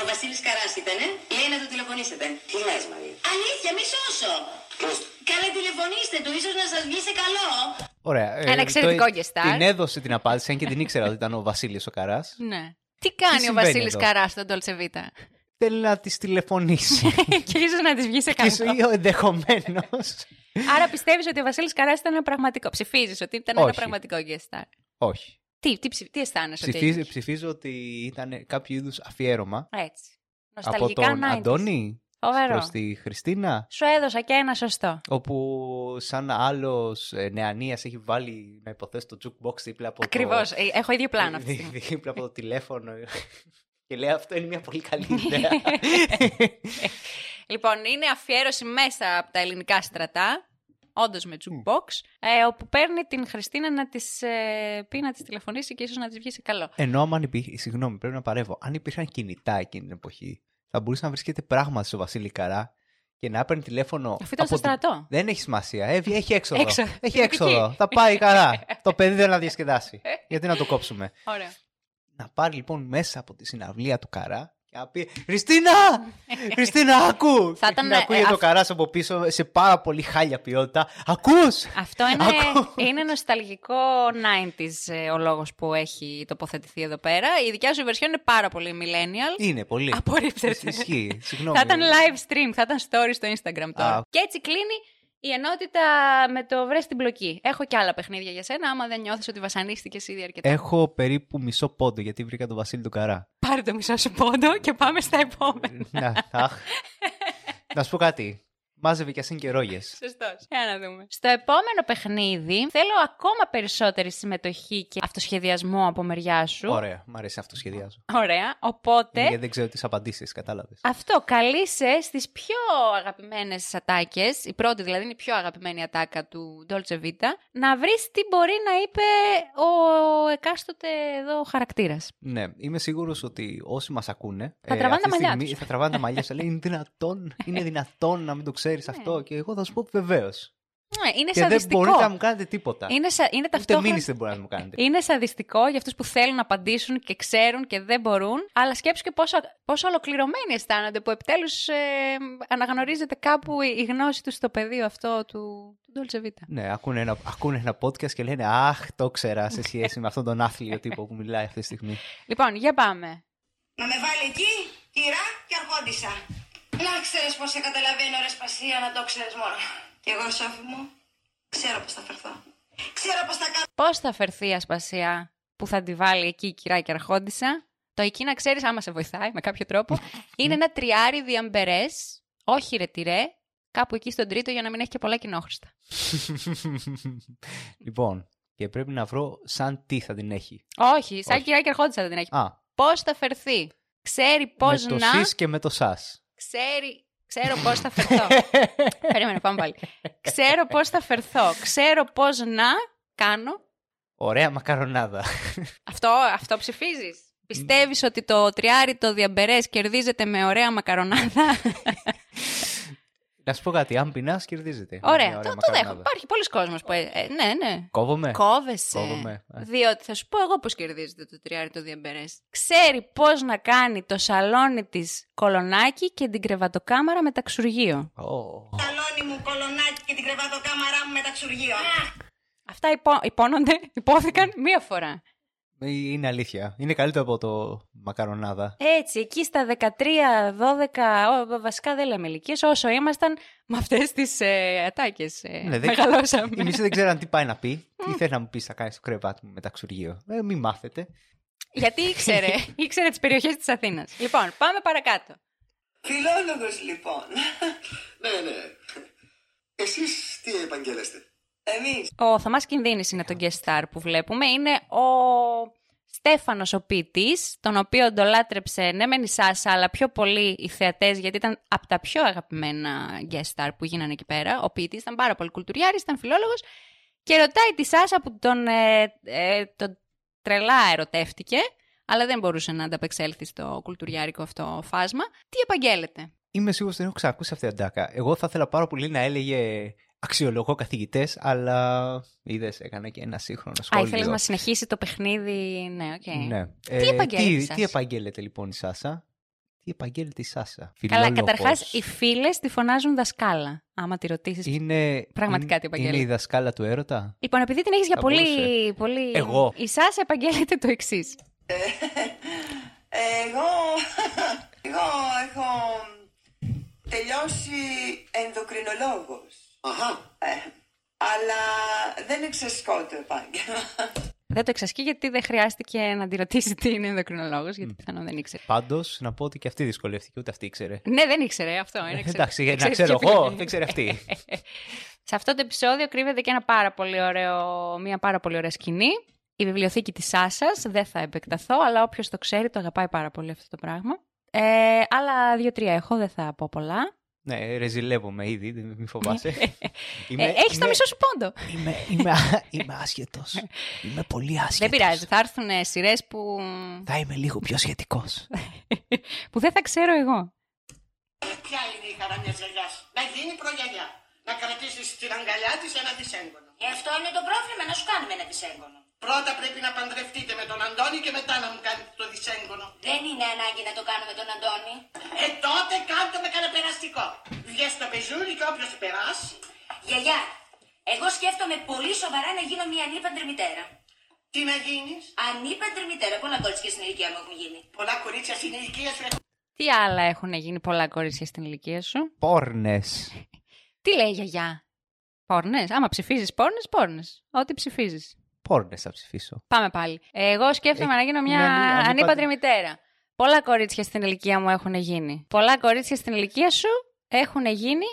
Ο Βασίλης Καράς ήτανε. Λέει να του τηλεφωνήσετε. Τι λες Μαρία; Αλήθεια, μη σώσω. Καλά τηλεφωνήστε του, ίσως να σας βγει σε καλό. Ωραία. ε, Ένα εξαιρετικό το- guest star. Την έδωσε την απάντηση, αν και την ήξερα ότι ήταν ο Βασίλης ο Καράς. Ναι. Τι κάνει ο συμβαίνει Βασίλης εδώ; Καράς στον Dolce Vita; Θέλει να της τηλεφωνήσει. και ίσως να της βγει σε και σου καλό. ή ενδεχομένω. Άρα πιστεύεις ότι ο Βασίλης Καράς ήταν ένα πραγματικό. Ψηφίζεις ότι ήταν ένα Όχι. πραγματικό guest star. Όχι. Τι, τι, ψη- τι αισθάνεσαι ότι Ψηφίζω, έγινες; ψηφίζω ότι ήταν κάποιο είδους αφιέρωμα Έτσι. από Νοσταλγικά τον 90s. Αντώνη Φοβερό. προς τη Χριστίνα. Σου έδωσα και ένα σωστό. Όπου σαν άλλος ε, νεανίας έχει βάλει να υποθέσει το jukebox δίπλα από Ακριβώς. το... Ε, Έχω ίδιο πλάνο αυτή τη δι- στιγμή. δίπλα από το τηλέφωνο. και λέει αυτό είναι μια πολύ καλή ιδέα. Λοιπόν, είναι αφιέρωση μέσα από τα ελληνικά στρατά. Όντως με jukebox. Ε, όπου παίρνει την Χριστίνα να της ε, πει να της τηλεφωνήσει και ίσως να της βγει σε καλό. Ενώ άμα υπήρχε, συγγνώμη, πρέπει να παρεύω. Αν υπήρχαν κινητά εκείνη την εποχή, θα μπορούσε να βρίσκεται πράγματι στο Βασίλη Καρά και να παίρνει τηλέφωνο. Αφού ήταν στο από την- στρατό. Δεν έχει σημασία. Ε, έχει έξοδο. Έξοδο. Έχει Στην έξοδο. Αττική. θα πάει καλά. το παιδί δεν να διασκεδάσει. Γιατί να το κόψουμε. Ωραία. Να πάρει λοιπόν μέσα από τη συναυλία του Καρά και να πει Χριστίνα! Χριστίνα, ακού! Θα Και ήταν, να ακούγεται ε, το αυ- Καράς από πίσω σε πάρα πολύ χάλια ποιότητα. Ακούς! Αυτό είναι, Ακούω. είναι νοσταλγικό 90s ε, ο λόγος που έχει τοποθετηθεί εδώ πέρα. Η δικιά σου version είναι πάρα πολύ millennial. Είναι πολύ. Απορρίψτε. Ισχύει. Συγγνώμη. Θα ήταν live stream, θα ήταν story στο Instagram τώρα. Α. Και έτσι κλείνει η ενότητα με το βρες στην μπλοκή. Έχω και άλλα παιχνίδια για σένα, άμα δεν νιώθεις ότι βασανίστηκες ήδη αρκετά. Έχω περίπου μισό πόντο γιατί βρήκα τον Βασίλη του Καρά. Πάρε το μισό σου πόντο και πάμε στα επόμενα. Να, αχ. Να σου πω κάτι. Μάζευε κι ασύν και ρόγες. Σωστός. Για να δούμε. Στο επόμενο παιχνίδι θέλω ακόμα περισσότερη συμμετοχή και αυτοσχεδιασμό από μεριά σου. Ωραία, μ' αρέσει αυτό σχεδιάζω. Ωραία. Οπότε. Γιατί δεν ξέρω τις απαντήσεις, κατάλαβες. Αυτό καλείσαι στις πιο αγαπημένες ατάκες, η πρώτη δηλαδή είναι η πιο αγαπημένη ατάκα του Dolce Vita, να βρεις τι μπορεί να είπε ο εκάστοτε εδώ χαρακτήρας. Ναι, είμαι σίγουρος ότι όσοι μας ακούνε. Θα τραβάνε αυτή τα τη μαλλιά στιγμή τους. Θα τραβάνε τα μαλλιά σου. Λέει είναι δυνατόν, είναι δυνατόν να μην το ξέρεις Ναι. αυτό. Και εγώ θα σου πω βεβαίως. Ναι, είναι Και δεν σαδιστικό. μπορείτε να μου κάνετε τίποτα. Είναι, σα... είναι Ούτε ταυτόχρονα... μήνυση δεν μπορεί να μου κάνετε. Είναι σαδιστικό για αυτούς που θέλουν να απαντήσουν και ξέρουν και δεν μπορούν, αλλά σκέψου και πόσο, πόσο ολοκληρωμένοι αισθάνονται που επιτέλους ε, αναγνωρίζεται κάπου η, η γνώση τους στο πεδίο αυτό του, του Dolce Vita. Ναι, ακούνε ένα, ακούνε ένα podcast και λένε Αχ, το ξέρα σε σχέση με αυτόν τον άθλιο τύπο που μιλάει αυτή τη στιγμή. Λοιπόν, για πάμε. Να με βάλει εκεί, κυρά και αρχόντισα. Να ξέρεις πως σε καταλαβαίνω ρε Σπασία, να το ξέρεις μόνο. Κι εγώ, Σόφη μου, ξέρω πώς θα φερθώ. Ξέρω πώς θα κάνω. Πώς θα φερθεί η ασπασία που θα τη βάλει εκεί η κυρά και αρχόντισα. Το εκεί να ξέρεις, άμα σε βοηθάει με κάποιο τρόπο, είναι ένα τριάρι διαμπερές, όχι ρετυρέ, κάπου εκεί στον τρίτο για να μην έχει και πολλά κοινόχρηστα. λοιπόν, και πρέπει να βρω σαν τι θα την έχει. Όχι, σαν Όχι. κυρά και αρχόντισα δεν την έχει. Α, Πώς θα φερθεί; Ξέρει πώς με το να... σεις και με το σας. Ξέρει... Ξέρω πώς θα φερθώ. Περίμενε, πάμε πάλι. Ξέρω πώς θα φερθώ. Ξέρω πώς να κάνω. Ωραία μακαρονάδα. Αυτό, αυτό ψηφίζεις. Πιστεύεις ότι το τριάρι το διαμπερές κερδίζεται με ωραία μακαρονάδα; να σου πω κάτι, αν πεινάς, κερδίζεται. Με ωραία, μια το, το μακαρονάδα. δέχομαι. Υπάρχει πολλοί κόσμος που... ε, ε, ναι, ναι. Κόβομαι. Κόβεσαι. Κόβομαι, ε. Διότι θα σου πω εγώ πώς κερδίζεται το τριάρι το διαμπερές. Ξέρει πώς να κάνει το σαλόνι της κολονάκι και την κρεβατοκάμαρα με ταξουργείο. Ω. Ταλόνι μου, κολονάκι και την κρεβατοκάμαρά μου με ταξουργείο. Αυτά υπό, υπόνονται, υπόθηκαν μία φορά. Είναι αλήθεια. Είναι καλύτερο από το μακαρονάδα. Έτσι, εκεί στα 13, 12, ό, βασικά δεν λέμε ηλικίες, όσο ήμασταν με αυτές τις ε, ατάκες. Ε, Ναι, δεν- μεγαλώσαμε. Οι μισοί δεν ξέραν τι πάει να πει. Τι θέλει να μου πεις, θα κάνεις στο κρεβάτι μου μεταξουργείο. Ε, μην μάθετε. Γιατί ήξερε, ήξερε τις περιοχές της Αθήνας. Λοιπόν, πάμε παρακάτω. Φιλόλογος λοιπόν. Ναι, ναι. Εσείς τι επαγγέλεστε. Εμείς. Ο Θωμάς Κινδύνης είναι το guest star που βλέπουμε. Είναι ο Στέφανος ο ποιητής, τον οποίο τον λάτρεψε ναι μεν η Σάσα, αλλά πιο πολύ οι θεατές, γιατί ήταν από τα πιο αγαπημένα guest star που γίνανε εκεί πέρα. Ο ποιητής ήταν πάρα πολύ κουλτουριάρης, ήταν φιλόλογος και ρωτάει τη Σάσα που τον, ε, ε, τον τρελά ερωτεύτηκε, αλλά δεν μπορούσε να ανταπεξέλθει στο κουλτουριάρικο αυτό φάσμα. Τι επαγγέλλεται; Είμαι σίγουρος ότι δεν έχω ξανακούσει αυτή την ατάκα. Εγώ θα ήθελα πάρα πολύ να έλεγε αξιολογώ καθηγητές, αλλά είδες, έκανα και ένα σύγχρονο Α, σχόλιο. ήθελες να συνεχίσει το παιχνίδι, ναι, οκ. Ναι. Τι επαγγέλλεται η τι, Σάσα; τι επαγγέλλεται λοιπόν η Σάσα; Τι επαγγέλλεται η Σάσα; Καλά, Φιλόλογος. καταρχάς οι φίλες τη φωνάζουν δασκάλα. Άμα τη ρωτήσεις. Είναι, Πραγματικά τι είναι, επαγγέλλεται. είναι η δασκάλα του έρωτα; Λοιπόν, επειδή την έχεις για Θα πολύ. μπορούσε. πολύ... Εγώ. Η Σάσα επαγγέλλεται το εξής. Εγώ, εγώ έχω τελειώσει ενδοκρινολόγος. Αχα. Ε, αλλά δεν εξασκώ το επάγγελμα. Δεν το εξασκεί γιατί δεν χρειάστηκε να τη ρωτήσει τι είναι ενδοκρινολόγος, γιατί πιθανόν δεν ήξερε. Πάντως, να πω ότι και αυτή δυσκολεύτηκε, ούτε αυτή ήξερε. Ναι, δεν ήξερε αυτό. Είναι Ε, εξε- Εντάξει, για να εξαιρετική ξέρω εγώ, επιλογή. δεν ξέρει αυτή. Σε αυτό το επεισόδιο κρύβεται και ένα πάρα πολύ ωραίο, μια πάρα πολύ ωραία σκηνή. Η βιβλιοθήκη της Σάσας, δεν θα επεκταθώ, αλλά όποιος το ξέρει το αγαπάει πάρα πολύ αυτό το πράγμα. Ε, άλλα δύο-τρία έχω, δεν θα πω πολλά. Ναι, ρεζιλεύομαι ήδη, δεν- μη φοβάσαι. ε, έχεις το μισό σου πόντο. Είμαι, είμαι, α- είμαι άσχετος. Είμαι πολύ άσχετος. Δεν πειράζει, θα έρθουν σειρές που... Θα είμαι λίγο πιο σχετικός. που δεν θα ξέρω εγώ. Ποια είναι η χαρά μιας γιαγιάς; Να γίνει προγιαγιά. Να κρατήσεις την αγκαλιά της ένα δισέγγωνο. Ε, αυτό είναι το πρόβλημα, να σου κάνουμε ένα δισέγγωνο. Πρώτα πρέπει να παντρευτείτε με τον Αντώνη και μετά να μου κάνετε το δισέγγωνο. Δεν είναι ανάγκη να το κάνουμε τον Αντώνη. Ε, τότε κάντε με κανένα περαστικό. Βγες στο πεζούρι και όποιος περάσει. Γιαγιά, εγώ σκέφτομαι πολύ σοβαρά να γίνω μια ανήπαντρη μητέρα. Τι να γίνεις; Ανήπαντρη μητέρα, πολλά κότσια στην ηλικία μου έχουν γίνει. Πολλά κορίτσια στην ηλικία σου Τι άλλα έχουν γίνει πολλά κορίτσια στην ηλικία σου; Πόρνες. Τι λέει η γιαγιά; Πόρνες; Άμα ψηφίζεις πόρνες, πόρνες. Ό,τι ψηφίζεις. Πόρνες θα ψηφίσω. Πάμε πάλι. Εγώ σκέφτομαι Ε, να γίνω μια είναι ανή- ανήπαντρη- ανήπαντρη μητέρα. Πολλά κορίτσια στην ηλικία μου έχουν γίνει. Πολλά κορίτσια στην ηλικία σου έχουν γίνει.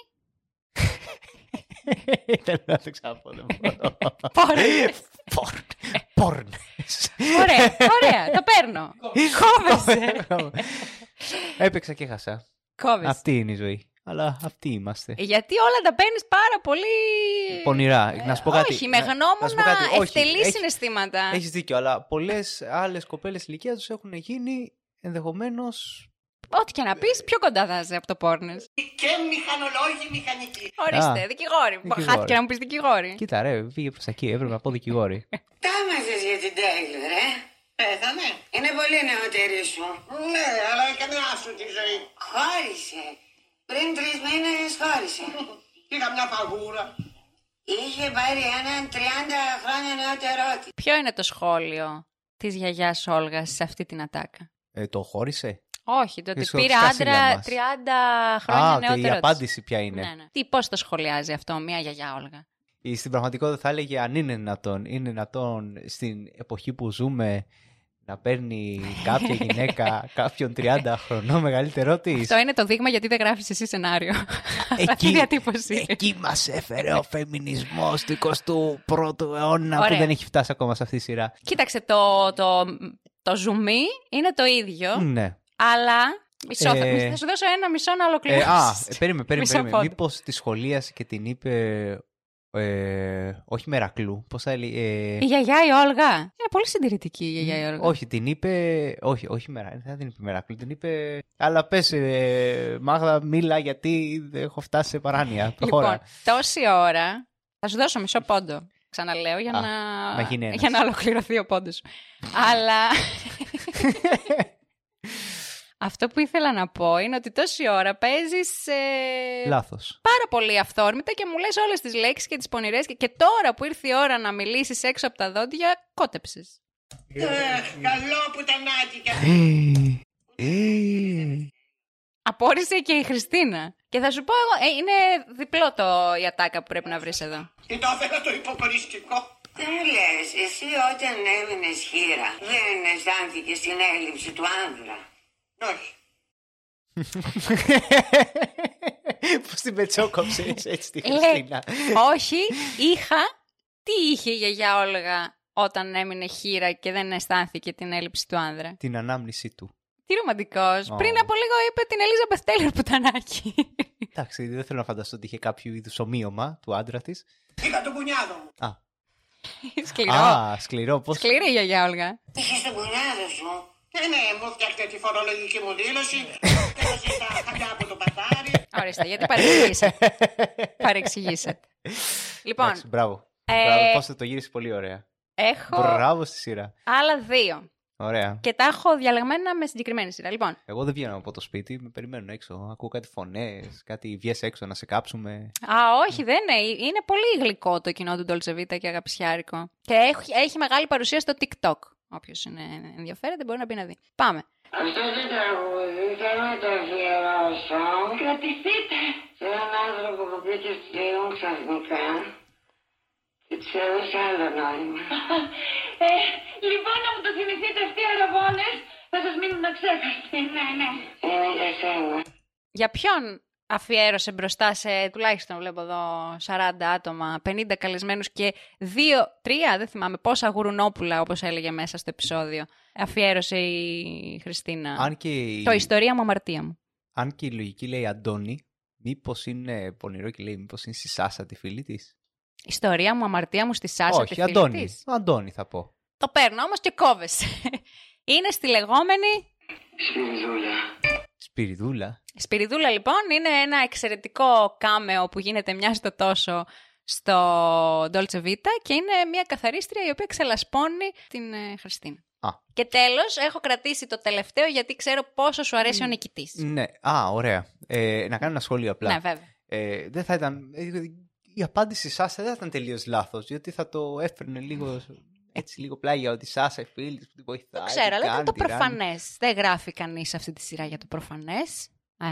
Θέλω να το ξαναπώ. δεν μπορώ. Πόρνες. Πόρν- Πόρνες. ωραία, ωραία. Το παίρνω. Κόβεσαι. Έπαιξα και χάσα. Κόβεσαι. Αυτή είναι η ζωή. Αλλά αυτοί είμαστε. Γιατί όλα τα παίρνεις πάρα πολύ. Πονηρά. Να σου πω κάτι. Όχι, με Να- να σου πω γνώμονα κάτι. Όχι, ευτελής έχει- συναισθήματα. Έχεις δίκιο, αλλά πολλές άλλες κοπέλες ηλικίας τους έχουν γίνει ενδεχομένω. Ό,τι και να πεις, πιο κοντά θα είσαι από το πόρνες. Και μηχανολόγοι μηχανικοί. Ορίστε, Α, δικηγόροι. δικηγόροι. Χάθηκε να μου πεις δικηγόροι. Κοίτα, ρε, πήγε προς τα εκεί. Έπρεπε να πω δικηγόρη. Τα έμαθες για την Τέιλορ, ε. Πέθανε. Είναι πολύ νεότερη σου. Ναι, αλλά έκανε άσου τη ζωή. Χώρισε. Πριν τρεις μήνες χώρισε. Είχα μια φαγούρα. Είχε πάρει έναν 30 χρόνια νεότερό της. Ποιο είναι το σχόλιο της γιαγιάς Όλγας σε αυτή την ατάκα; Ε, το χώρισε; Όχι, το ότι στο πήρε σκάσιλα άντρα μας. 30 χρόνια Α, και νεότερο. η της. απάντηση ποια είναι; Ναι, ναι. Τι, πώς το σχολιάζει αυτό μια γιαγιά Όλγα; Ή Στην πραγματικότητα θα έλεγε αν είναι δυνατόν. Είναι δυνατόν στην εποχή που ζούμε να παίρνει κάποια γυναίκα κάποιον 30 χρονών μεγαλύτερό της. Αυτό είναι το δείγμα γιατί δεν γράφεις εσύ σενάριο. Αυτή η διατύπωση. εκεί μας έφερε ο φεμινισμός του 21ου αιώνα Ωραία. που δεν έχει φτάσει ακόμα σε αυτή τη σειρά. Κοίταξε, το, το, το ζουμί είναι το ίδιο, Ναι. αλλά... Μισό, θα, Ε, θα σου δώσω ένα μισό να Ε, ολοκληρώσεις. α, ε, περίμενε, περίμενε. Μισό περίμενε. πόντο. Μήπως τη σχολίασε και την είπε. Ε, όχι Μερακλού. Πώς θα έλεγε. ε, Η γιαγιά η Όλγα. Είναι πολύ συντηρητική η γιαγιά η Όλγα. όχι, την είπε. Όχι, όχι Μερακλού. Δεν την είπε Μερακλού. Την είπε. Αλλά πες, ε, Μάγδα, μίλα γιατί δεν έχω φτάσει σε παράνοια. Προχώρα. Λοιπόν, τόση ώρα. Θα σου δώσω μισό πόντο. Ξαναλέω για, Α, να... να γίνει ένας. για να ολοκληρωθεί ο πόντος σου. Αλλά. Αυτό που ήθελα να πω είναι ότι τόση ώρα παίζεις ε, Λάθος. Πάρα πολύ αυθόρμητα και μου λες όλες τις λέξεις και τις πονηρές και, και τώρα που ήρθε η ώρα να μιλήσεις έξω από τα δόντια, κότεψες. Εχ, καλό πουτανάκι και Απόρρισε και η Χριστίνα. Και θα σου πω εγώ, ε, είναι διπλό το η ατάκα που πρέπει να βρεις εδώ. Τι το έφερα το υποκοριστικό. Τι μου λες, εσύ όταν έμεινες χείρα δεν αισθάνθηκες την έλλειψη του άνδρα; Όχι. Πώς την πετσόκοψες έτσι τη Λέει, Χριστίνα. όχι, είχα. Τι είχε η γιαγιά Όλγα όταν έμεινε χείρα και δεν αισθάνθηκε την έλλειψη του άνδρα; Την ανάμνησή του. Τι ρομαντικός. Ω. Πριν από λίγο είπε την Ελίζα Μπεθτέλερ πουτανάκι. Εντάξει, δεν θέλω να φανταστώ ότι είχε κάποιο είδους ομοίωμα του άντρα της. Είχα τον κουνιάδο μου. Α, Σκληρό. α, σκληρό. Πώ. Σκληρή η γιαγιά Όλγα. Είχες τον κουνιάδο σου. Ναι, ναι, μου φτιάχτε τη φορολογική μου δήλωση. Έδωσε τα χαρτιά από το πατάρι. Ορίστε, γιατί παρεξηγήσατε. παρεξηγήσατε. Λοιπόν, Εντάξει, μπράβο. ε, Μπράβο, πώς θα το γύρισε πολύ ωραία. έχω Μπράβο στη σειρά. άλλα δύο. Ωραία. Και τα έχω διαλεγμένα με συγκεκριμένη σειρά. Λοιπόν, Εγώ δεν βγαίνω από το σπίτι, με περιμένουν έξω. Ακούω κάτι φωνές, κάτι βγες έξω να σε κάψουμε. Α, όχι, δεν είναι. Είναι πολύ γλυκό το κοινό του Dolce Vita και αγαπησιάρικο. Και έχει, έχει μεγάλη παρουσία στο TikTok. Όποιος ενδιαφέρεται μπορεί να πει να δει. Πάμε. Αυτό το τραγούδι θέλω να το αφιερώσω. Κρατηθείτε! Σε έναν άνθρωπο που πήγε πλέον ξαφνικά και της έδωσε άλλο νόημα. Ε, λοιπόν, να μου το θυμηθείτε αυτοί οι αραβώνες, θα σας μείνουν αξέχαστοι. Ναι, ναι. Είναι για σένα. Για ποιον αφιέρωσε μπροστά σε τουλάχιστον βλέπω εδώ 40 άτομα, 50 καλεσμένους και 2-3, δεν θυμάμαι πόσα γουρουνόπουλα όπως έλεγε μέσα στο επεισόδιο, αφιέρωσε η Χριστίνα. Αν και, η... Το ιστορία μου, αμαρτία μου. Αν και η λογική λέει Αντώνη, μήπως είναι πονηρό και λέει μήπως είναι στη Σάσα τη φίλη της; Ιστορία μου, αμαρτία μου στη Σάσα, Όχι, τη φίλη Αντώνη. της. Αντώνη θα πω. Το παίρνω όμως και κόβεσαι. Είναι στη λεγόμενη... Σπυριδούλα. Σπυριδούλα. Σπυριδούλα λοιπόν είναι ένα εξαιρετικό κάμεο που γίνεται μια στο τόσο στο Dolce Vita και είναι μια καθαρίστρια η οποία ξελασπώνει την ε, Χριστίνα. Α. Και τέλος έχω κρατήσει το τελευταίο γιατί ξέρω πόσο σου αρέσει ο νικητής. Ναι, α, ωραία. Ε, να κάνω ένα σχόλιο απλά. Ναι βέβαια. Ε, δεν θα ήταν. ε, Η απάντηση Σάσα δεν θα ήταν τελείως λάθος, γιατί θα το έφερνε λίγο. Έτσι, λίγο πλάγια ότι η Σάσα, η φίλη της που την βοηθάει. Το ξέρω, τι αλλά κάνει, ήταν το τι ράνει. προφανές. Δεν γράφει κανείς αυτή τη σειρά για το προφανές. Ε,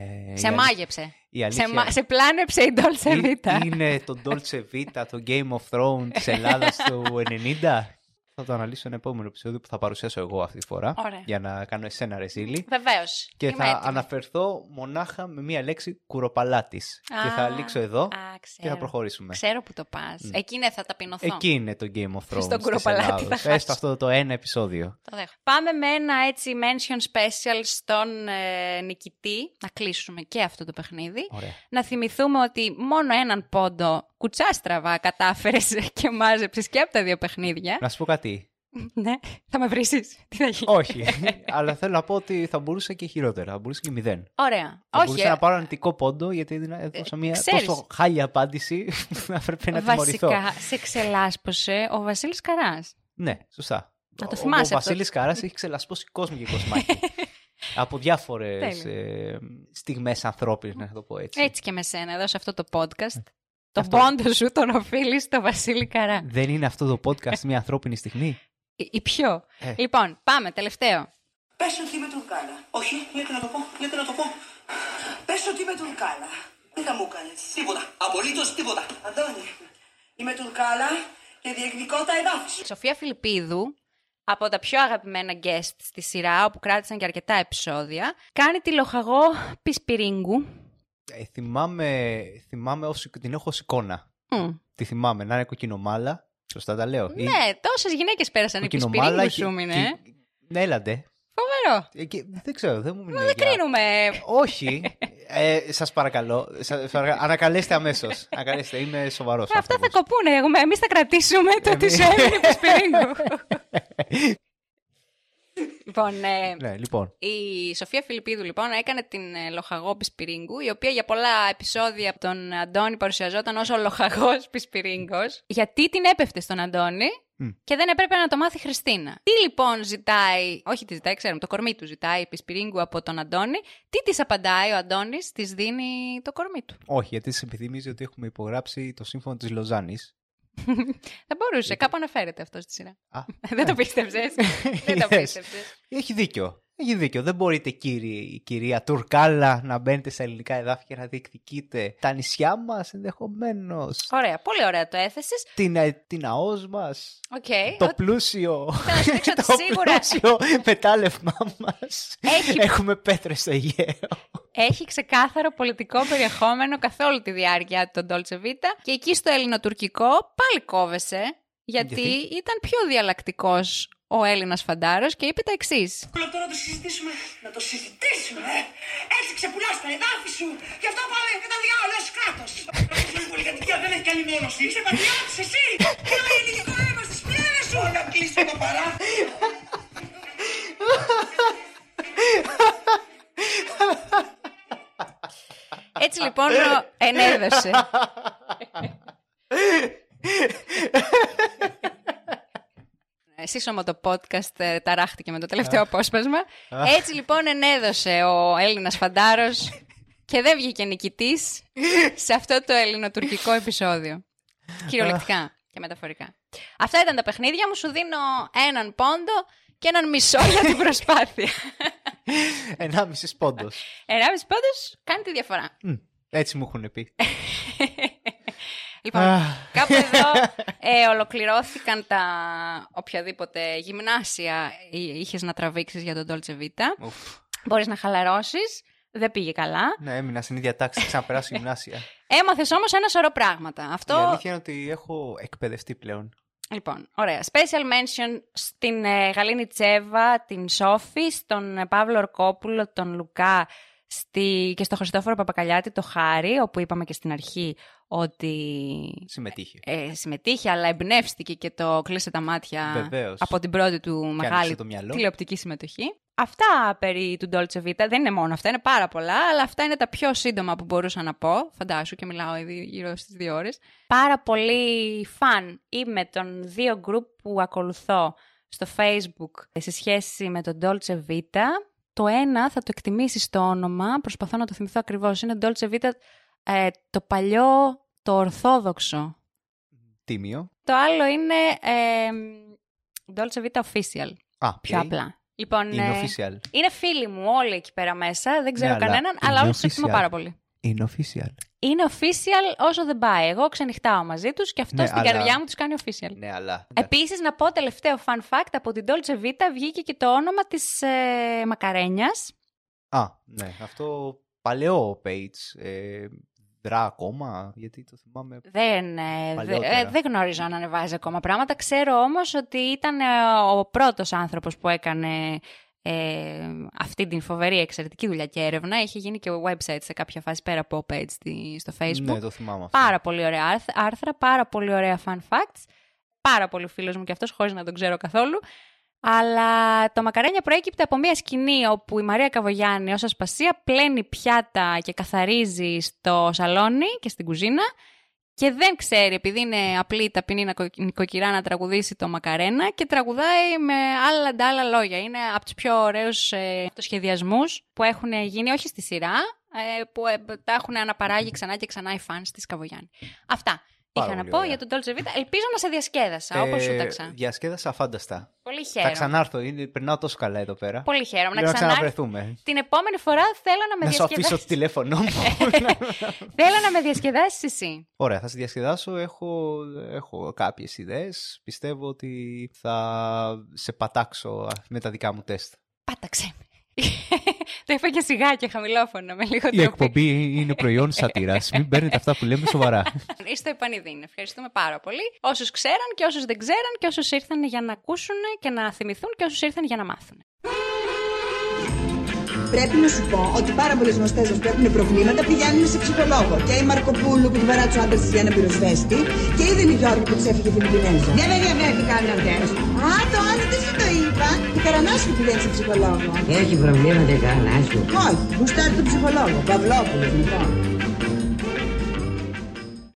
Ε, σε η αλή- μάγεψε. Η αλήθεια Σε, μα- σε πλάνεψε η Dolce Ε, Vita. είναι το Dolce Vita, το Game of Thrones της Ελλάδας του 90. Θα το αναλύσω ένα επόμενο επεισόδιο που θα παρουσιάσω εγώ αυτή τη φορά. Ωραία. Για να κάνω εσένα ρεζίλη. Βεβαίως. Και Είμαι θα έτοιμη. αναφερθώ μονάχα με μία λέξη κουροπαλάτης. Και θα Α, λήξω εδώ α, και ξέρω. θα προχωρήσουμε. Ξέρω που το πας. Εκεί ναι, θα ταπεινωθώ. Εκεί είναι το Game of Thrones Στον της κουροπαλάτη θα Ελλάδος. χάσω. Έστω αυτό το ένα επεισόδιο. Το δέχομαι. Πάμε με ένα έτσι mention special στον ε, νικητή. Να κλείσουμε και αυτό το παιχνίδι. Ωραία. Να θυμηθούμε ότι μόνο έναν πόντο κουτσάστραβα κατάφερες και μάζεψες και από τα δύο παιχνίδια. Να σου πω κάτι. ναι, θα με βρίσεις. Τι θα γίνει; Όχι. Αλλά θέλω να πω ότι θα μπορούσε και χειρότερα. Θα μπορούσε και μηδέν. Ωραία. Θα Όχι, μπορούσα ε, να πάρω αρνητικό πόντο γιατί έδινα- έδωσα μια ξέρεις. τόσο χάλια απάντηση που θα έπρεπε να τιμωρηθώ. βασικά σε ξελάσπωσε ο Βασίλης Καράς. Ναι, σωστά. Να το Ο- θυμάσαι Ο αυτό. Βασίλης Καράς έχει ξελασπώσει κόσμο και κοσμάκι. από διάφορες Τέλεια. ε, στιγμές ανθρώπινες, να το πω έτσι. Έτσι και με σένα εδώ σε αυτό το podcast. Το Αυτό. πόντο σου τον οφείλεις στο Βασίλη Καρά. Δεν είναι αυτό το podcast μια ανθρώπινη στιγμή; Η, η πιο. Ε. Λοιπόν, πάμε, τελευταίο. Πες ότι είμαι τουρκάλα. Όχι, γιατί να το πω, γιατί να το πω. Πες ότι είμαι τουρκάλα. Τι θα μου κάνεις. Τίποτα, απολύτως τίποτα. Αντώνη, είμαι τουρκάλα και διεκδικώ τα εδάφη Η Σοφία Φιλιππίδου, από τα πιο αγαπημένα guest στη σειρά, όπου κράτησαν και αρκετά επεισόδια, κάνει τη λοχαγό Πισπυρίγκου. Ε, θυμάμαι, θυμάμαι ως, την έχω ως εικόνα. Μμ. Τη θυμάμαι να είναι κοκκινομάλα. Σωστά τα λέω. Ή Ναι, τόσες γυναίκες πέρασαν η κοκκινομάλα Πισπυρίγκου και- σου μείνε. και- Ναι, έλαντε. Φοβερό. Ε, και δεν ξέρω, δεν μου μείνει. Δεν για- κρίνουμε. Όχι. Ε, σας παρακαλώ. Σας παρακαλώ. Ανακαλέστε αμέσως. Ανακαλέστε. Είμαι σοβαρός Αυτά θα άνθρωπος. κοπούνε. Εγώ- Εμείς θα κρατήσουμε το ότι Εμείς- σου έμεινε Πισπυρίγκου. Λοιπόν, ε, Ναι, λοιπόν. Η Σοφία Φιλιππίδου λοιπόν έκανε την ε, λοχαγό Πισπυρίγκου, η οποία για πολλά επεισόδια από τον Αντώνη παρουσιαζόταν ως ο λοχαγός Πισπυρίγκος, γιατί την έπεφτε στον Αντώνη Μμ. και δεν έπρεπε να το μάθει η Χριστίνα. Τι λοιπόν ζητάει, όχι τη ζητάει, ξέρουμε, το κορμί του ζητάει η Πισπυρίγκου από τον Αντώνη, τι της απαντάει ο Αντώνης, της δίνει το κορμί του. Όχι, γιατί σε επιθυμίζει ότι έχουμε υπογράψει το σύμφωνο της Λοζάνης Θα μπορούσε. Κάπου αναφέρεται αυτό στη σειρά. Α, Δεν το πίστεψες; Δεν το Yes. πίστεψες. Έχει δίκιο. Έχει δίκιο. Δεν μπορείτε, κύριε, κυρία Τουρκάλα, να μπαίνετε στα ελληνικά εδάφη και να διεκδικείτε τα νησιά μας ενδεχομένως. Ωραία, πολύ ωραία το έθεσες. Την, ε, την ΑΟΖ μας. Οκ. Το Ο- πλούσιο. Θέλω να σου δείξω ότι το σίγουρα πλούσιο μετάλλευμά μας. Έχει- Έχουμε πέτρες στο Αιγαίο. Έχει ξεκάθαρο πολιτικό περιεχόμενο καθ' όλη τη διάρκεια των Dolce Vita και εκεί στο ελληνοτουρκικό πάλι κόβεσαι γιατί, Γιατί; ήταν πιο διαλλακτικός ο Έλληνας φαντάρος και είπε τα εξής. Θέλω τώρα να το συζητήσουμε. Να το συζητήσουμε, ε. Έτσι ξεπουλάς τα εδάφη σου. Γι' αυτό πάμε κατά διάολο ως κράτος. Η πολυκατοικία δεν έχει καλή μόνωση. Είσαι πατριώτης εσύ. Πήρε ελληνικό αίμα στις πλήρες σου. Να κλείσω το παρά. Έτσι λοιπόν ο- ενέδωσε. Σύσσωμο το podcast ε, ταράχτηκε με το τελευταίο απόσπασμα. Έτσι λοιπόν ενέδωσε ο Έλληνας φαντάρος και δεν βγήκε νικητής σε αυτό το ελληνοτουρκικό επεισόδιο. Κυριολεκτικά και μεταφορικά. Αυτά ήταν τα παιχνίδια μου. Σου δίνω έναν πόντο και έναν μισό για την προσπάθεια. Ενάμισης πόντος. Ενάμισης πόντος κάνει τη διαφορά. Έτσι μου έχουν πει. Λοιπόν, Αχ. κάπου εδώ ε, ολοκληρώθηκαν τα οποιαδήποτε γυμνάσια εί- είχες να τραβήξεις για τον Dolce Vita. Ουφ. Μπορείς να χαλαρώσεις. Δεν πήγε καλά. Ναι, έμεινα στην ίδια τάξη, ξαναπεράσω γυμνάσια. Έμαθες όμως ένα σωρό πράγματα. Η Αυτό, αλήθεια είναι ότι έχω εκπαιδευτεί πλέον. λοιπόν, ωραία. Special mention στην ε, Γαλήνη Τσέβα, την Σόφη, στον ε, Παύλο Ορκόπουλο, τον Λουκά στη... και στο Χριστόφορο Παπακαλιάτη, το Χάρη, όπου είπαμε και στην αρχή ότι Συμμετείχε. ε, συμμετείχε, αλλά εμπνεύστηκε και το κλείσε τα μάτια Βεβαίως. από την πρώτη του άνοιξε μεγάλη το μυαλό. τηλεοπτική συμμετοχή. Αυτά περί του Dolce Vita δεν είναι μόνο αυτά, είναι πάρα πολλά, αλλά αυτά είναι τα πιο σύντομα που μπορούσα να πω. Φαντάσου και μιλάω ήδη γύρω στις δύο ώρες. Πάρα πολύ φαν είμαι των δύο group που ακολουθώ στο Facebook σε σχέση με τον Dolce Vita. Το ένα θα το εκτιμήσεις στο όνομα, προσπαθώ να το θυμηθώ ακριβώς, είναι Dolce Vita ε, το παλιό, το ορθόδοξο. Τίμιο. Το άλλο είναι ε, Dolce Vita Official, Α, πιο οκ. απλά. Λοιπόν, Είναι ε, official. είναι φίλοι μου όλοι εκεί πέρα μέσα, δεν ξέρω Ναι, αλλά κανέναν, είναι αλλά όλους τους εκτιμώ official. πάρα πολύ. Είναι official. Είναι official όσο δεν πάει. Εγώ ξενυχτάω μαζί τους και αυτό Ναι, στην αλλά- καρδιά μου τους κάνει official. Ναι, αλλά. Επίσης, να πω τελευταίο fun fact, από την Dolce Vita βγήκε και το όνομα της ε, Μακαρένιας. Α, ναι. Αυτό παλαιό page. Ε, δρά ακόμα, γιατί το θυμάμαι. Δεν, ε, δε- Παλιότερα. ε, δεν γνωρίζω αν ανεβάζει ακόμα πράγματα. Ξέρω όμως ότι ήταν ε, ο πρώτος άνθρωπος που έκανε ε, αυτή την φοβερή εξαιρετική δουλειά και έρευνα. Είχε γίνει και website σε κάποια φάση πέρα από page στη- στο facebook. Ναι, το θυμάμαι αυτό. Πάρα πολύ ωραία άρθ- άρθρα, πάρα πολύ ωραία fun facts. Πάρα πολύ φίλος μου και αυτός, χωρίς να τον ξέρω καθόλου. Αλλά το μακαρένια προέκυπτε από μια σκηνή όπου η Μαρία Καβογιάννη ως ασπασία πλένει πιάτα και καθαρίζει στο σαλόνι και στην κουζίνα και δεν ξέρει, επειδή είναι απλή ταπεινή νακο- νοικοκυρά να τραγουδήσει το μακαρένα και τραγουδάει με άλλα αντάλλα λόγια. Είναι από τους πιο ωραίους ε, σχεδιασμούς που έχουν γίνει, όχι στη σειρά, ε, που ε, τα έχουν αναπαράγει ξανά και ξανά οι fans της Καβογιάννη. Αυτά Πάρα είχα να πολύ πω ωραία. για τον Dolce Vita. Ελπίζω να σε διασκέδασα, όπως σου ταξα. Διασκέδασα φάνταστα. Πολύ Θα χαίρομαι. ξανάρθω, είναι, περνάω τόσο καλά εδώ πέρα. Πολύ χαίρομαι να Λέω να ξανάρθει. ξαναβρεθούμε. Την επόμενη φορά θέλω να με Να σου αφήσω διασκεδάσεις. το τηλέφωνό μου. θέλω να με διασκεδάσεις εσύ. Ωραία, θα σε διασκεδάσω. Έχω, έχω κάποιες ιδέες. Πιστεύω ότι θα σε πατάξω με τα δικά μου τεστ. Πάταξε με. Το είπα και σιγά και χαμηλόφωνο με λίγο Η τροπή. εκπομπή είναι προϊόν σατήρας. Μην παίρνετε αυτά που λέμε σοβαρά. Είστε επανειδήν. Ευχαριστούμε πάρα πολύ. Όσους ξέραν και όσους δεν ξέραν και όσους ήρθαν για να ακούσουν και να θυμηθούν και όσους ήρθαν για να μάθουν. Πρέπει να σου πω ότι πάρα πολλές γνωστές μας που έχουν προβλήματα πηγαίνουν σε ψυχολόγο. Και η Μαρκοπούλου που του βαρά του άντρε της για ένα πυροσβέστη. Και η Δενη-Γιώργη που της έφυγε Φιλιππινέζα. Δεν με ενδιαφέρει καν αυτέ. Α, το άλλο δεν σου το είπα. Η Καρανάσου πηγαίνει σε ψυχολόγο. Έχει προβλήματα η Καρανάσου. Όχι, γουστάρει τον ψυχολόγο. Παυλόπουλος λοιπόν.